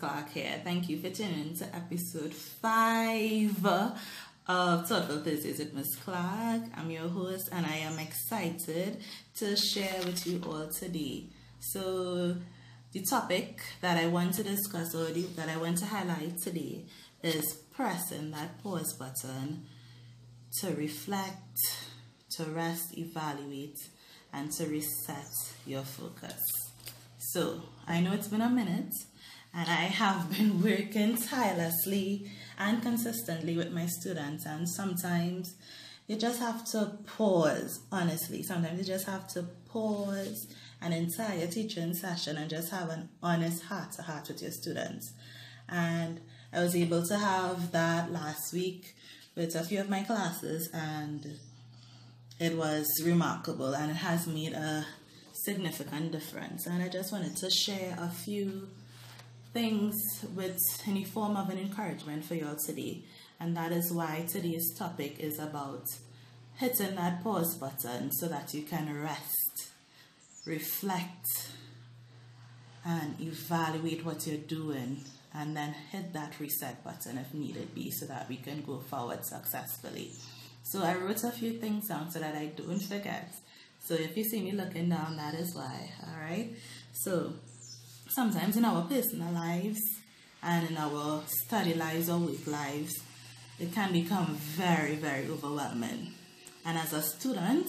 Clarke here. Thank you for tuning in to episode 5 of Thoughtful Thursdays with Miss Clarke. I'm your host and I am excited to share with you all today. So, the topic that I want to discuss or that I want to highlight today is pressing that pause button to reflect, to rest, evaluate, and to reset your focus. So, I know it's been a minute and I have been working tirelessly and consistently with my students, and sometimes you just have to pause, honestly. Sometimes you just have to pause an entire teaching session and just have an honest heart to heart with your students. And I was able to have that last week with a few of my classes, and it was remarkable and it has made a significant difference. And I just wanted to share a few things with any form of an encouragement for you all today. And that is why today's topic is about hitting that pause button so that you can rest, reflect, and evaluate what you're doing, and then hit that reset button if needed be so that we can go forward successfully. So I wrote a few things down so that I don't forget. So if you see me looking down, that is why. All right. So sometimes in our personal lives and in our study lives or work lives, it can become very, very overwhelming. And as a student,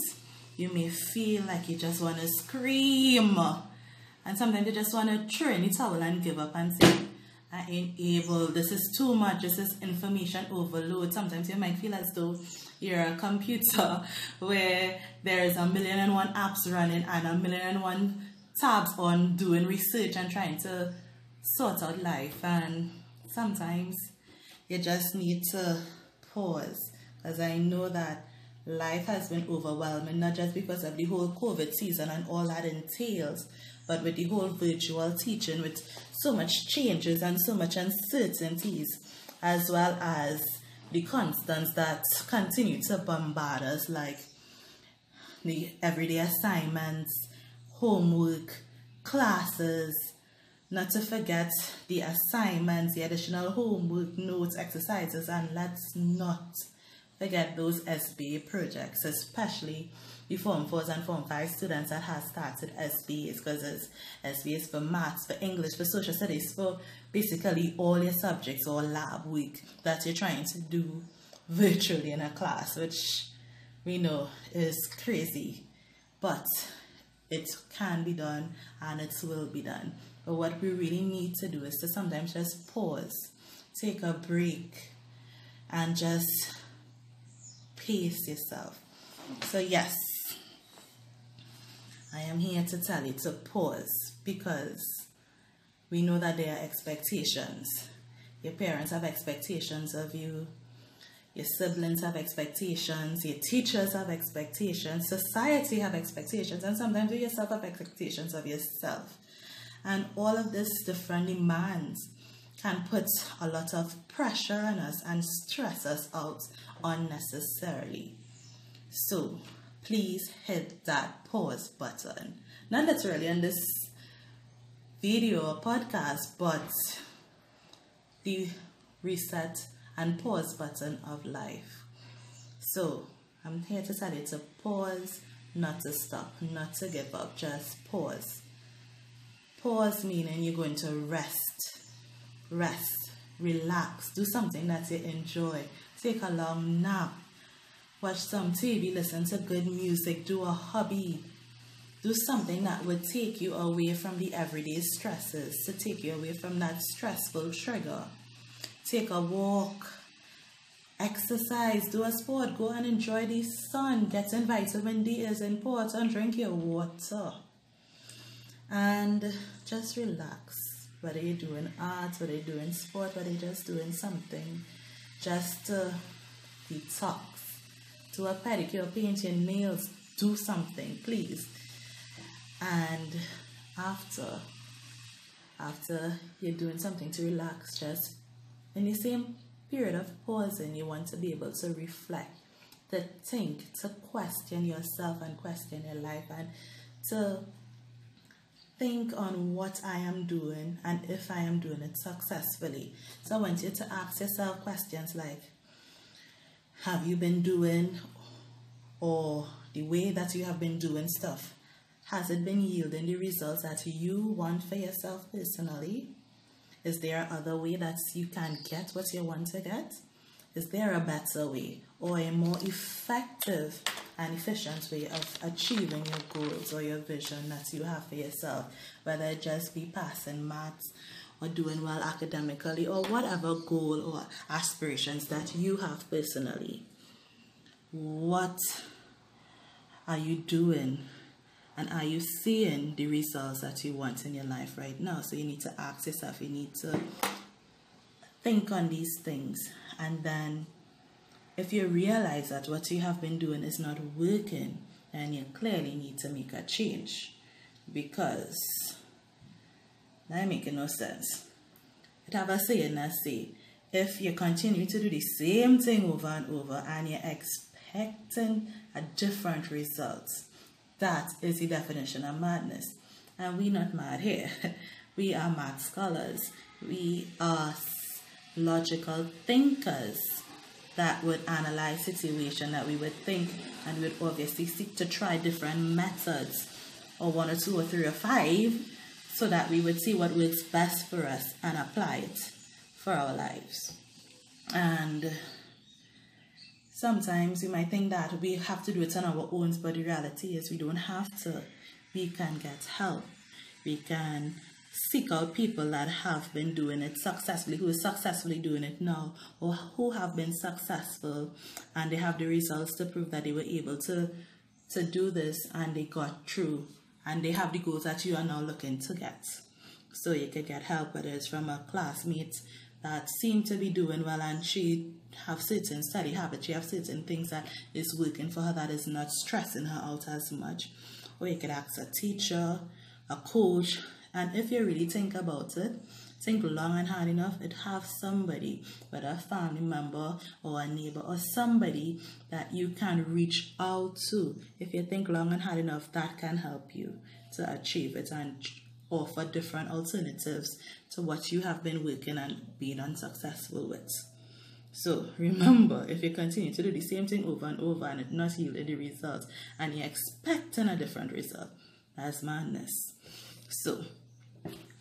you may feel like you just want to scream. And sometimes you just want to throw in the towel and give up and say, I ain't able, this is too much, this is information overload. Sometimes you might feel as though you're a computer where there's a million and one apps running and a million and one tabs on doing research and trying to sort out life. And sometimes you just need to pause because I know that life has been overwhelming, not just because of the whole COVID season and all that entails, but with the whole virtual teaching, with so much changes and so much uncertainties, as well as the constants that continue to bombard us, like the everyday assignments, homework, classes, not to forget the assignments, the additional homework, notes, exercises, and let's not forget those SBA projects, especially the Form 4s and Form 5 students that have started SBAs because it's SBAs for maths, for English, for social studies, for basically all your subjects or lab week that you're trying to do virtually in a class, which we know is crazy. But it can be done and it will be done. But what we really need to do is to sometimes just pause, take a break, and just pace yourself. So, yes, I am here to tell you to pause because we know that there are expectations. Your parents have expectations of you your siblings have expectations, your teachers have expectations, society have expectations, and sometimes you yourself have expectations of yourself. And all of this different demands can put a lot of pressure on us and stress us out unnecessarily. So please hit that pause button. Not literally in this video or podcast, but the reset and pause button of life. So I'm here to tell you to pause, not to stop, not to give up, just pause. Pause meaning you're going to rest, rest, relax, do something that you enjoy, take a long nap, watch some TV, listen to good music, do a hobby, do something that would take you away from the everyday stresses, to take you away from that stressful trigger take a walk, exercise, do a sport, go and enjoy the sun, get some vitamin D is important, drink your water. And just relax. Whether you're doing? Art, whether you're doing? Sport, whether you're just doing? Something, just to detox. Do a pedicure, paint your nails, do something, please. And after after you're doing something to relax, just in the same period of pausing, you want to be able to reflect, to think, to question yourself and question your life, and to think on what I am doing and if I am doing it successfully. So I want you to ask yourself questions like Have you been doing or the way that you have been doing stuff? Has it been yielding the results that you want for yourself personally? Is there other way that you can get what you want to get? Is there a better way or a more effective and efficient way of achieving your goals or your vision that you have for yourself? Whether it just be passing maths or doing well academically or whatever goal or aspirations that you have personally. What are you doing and are you seeing the results that you want in your life right now? So you need to ask yourself, you need to think on these things. And then if you realize that what you have been doing is not working, then you clearly need to make a change. Because that making no sense. It have a saying that say, if you continue to do the same thing over and over and you're expecting a different result, that is the definition of madness. And we are not mad here. we are mad scholars. We are logical thinkers that would analyze situation that we would think and we would obviously seek to try different methods or one or two or three or five so that we would see what works best for us and apply it for our lives. And sometimes you might think that we have to do it on our own, but the reality is we don't have to. We can get help. We can seek out people that have been doing it successfully, who are successfully doing it now, or who have been successful and they have the results to prove that they were able to to do this and they got through and they have the goals that you are now looking to get. So you could get help whether it's from a classmate that seem to be doing well and she have certain study habits, she have certain things that is working for her that is not stressing her out as much. Or you could ask a teacher, a coach, and if you really think about it, think long and hard enough, it have somebody, whether a family member or a neighbor or somebody that you can reach out to. If you think long and hard enough, that can help you to achieve it and offer different alternatives to what you have been working and being unsuccessful with. So remember, if you continue to do the same thing over and over and it not yielding the results and you're expecting a different result, that's madness. So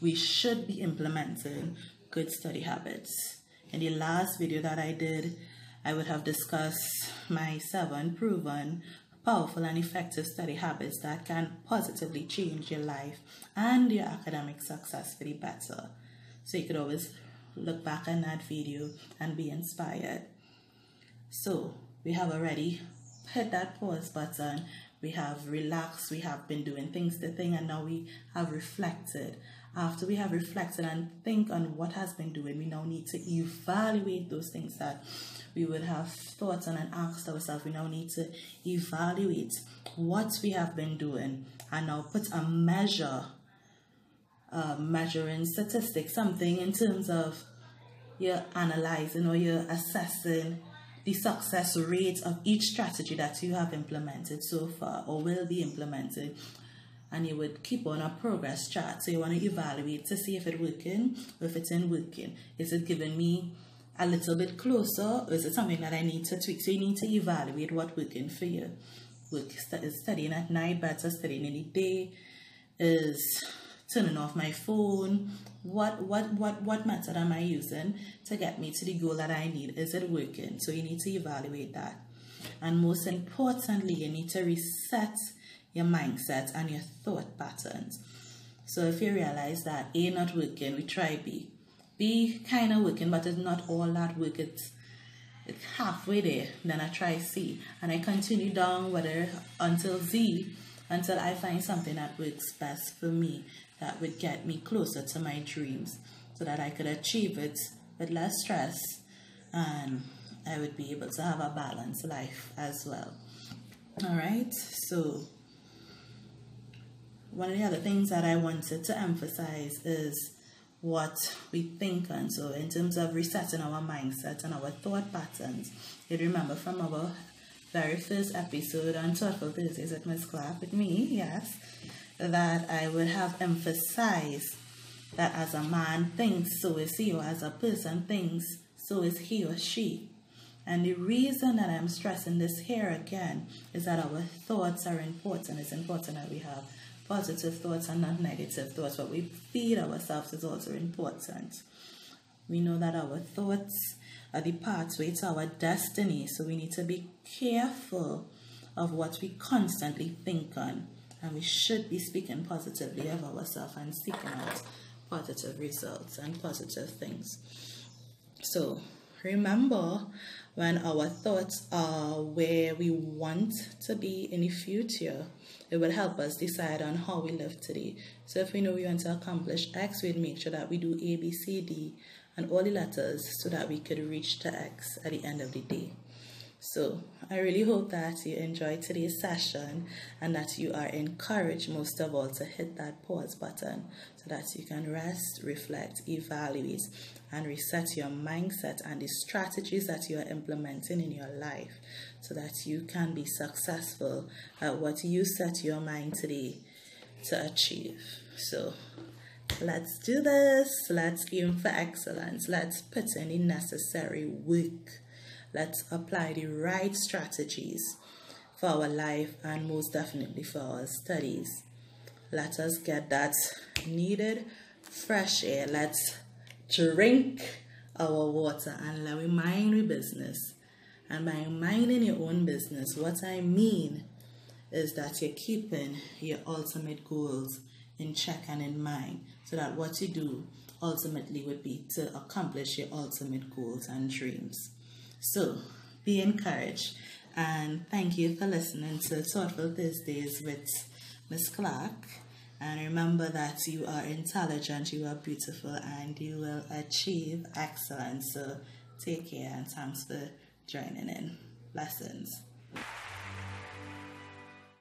we should be implementing good study habits. In the last video that I did, I would have discussed my seven proven powerful and effective study habits that can positively change your life and your academic success for the better. So you could always look back on that video and be inspired. So we have already hit that pause button. We have relaxed, we have been doing things the thing, and now we have reflected. After we have reflected and think on what has been doing, we now need to evaluate those things that we would have thought on and asked ourselves. We now need to evaluate what we have been doing and now put a measure, uh, measuring statistics, something in terms of you're analyzing or you're assessing the success rate of each strategy that you have implemented so far or will be implemented and you would keep on a progress chart. So you want to evaluate to see if it's working or if it's in working. Is it giving me a little bit closer or is it something that I need to tweak? So you need to evaluate what working for you. Work studying at night better studying in the day is turning off my phone. What what what what method am i using to get me to the goal that i need? Is it working? So you need to evaluate that. And most importantly you need to reset your mindset and your thought patterns. So if you realize that a not working we try b. B kind of working but it's not all that work it's it's halfway there then i try c. And i continue down whether until z until i find something that works best for me that would get me closer to my dreams so that I could achieve it with less stress and I would be able to have a balanced life as well. All right, so one of the other things that I wanted to emphasize is what we think on. So, in terms of resetting our mindset and our thought patterns, you remember from our very first episode on Thoughtful Thursdays with Miss Clarke with me, yes, that I would have emphasized that as a man thinks, so is he, or as a person thinks, so is he or she. And the reason that I'm stressing this here again is that our thoughts are important. It's important that we have positive thoughts and not negative thoughts. What we feed ourselves is also important. We know that our thoughts are the pathway to our destiny, so we need to be careful of what we constantly think on. And we should be speaking positively of ourselves and seeking out positive results and positive things. So remember when our thoughts are where we want to be in the future, it will help us decide on how we live today. So if we know we want to accomplish X, we'd make sure that we do A, B, C, D, and all the letters so that we could reach to X at the end of the day. So I really hope that you enjoyed today's session and that you are encouraged most of all to hit that pause button so that you can rest, reflect, evaluate, and reset your mindset and the strategies that you are implementing in your life so that you can be successful at what you set your mind today to achieve. So let's do this. Let's aim for excellence. Let's put in the necessary work Let's apply the right strategies for our life and most definitely for our studies. Let us get that needed fresh air. Let's drink our water and let we mind our business. And by minding your own business, what I mean is that you're keeping your ultimate goals in check and in mind so that what you do ultimately would be to accomplish your ultimate goals and dreams. So be encouraged and thank you for listening to Thoughtful Thursdays with Miss Clarke. And remember that you are intelligent, you are beautiful, and you will achieve excellence. So take care and thanks for joining in. Blessings.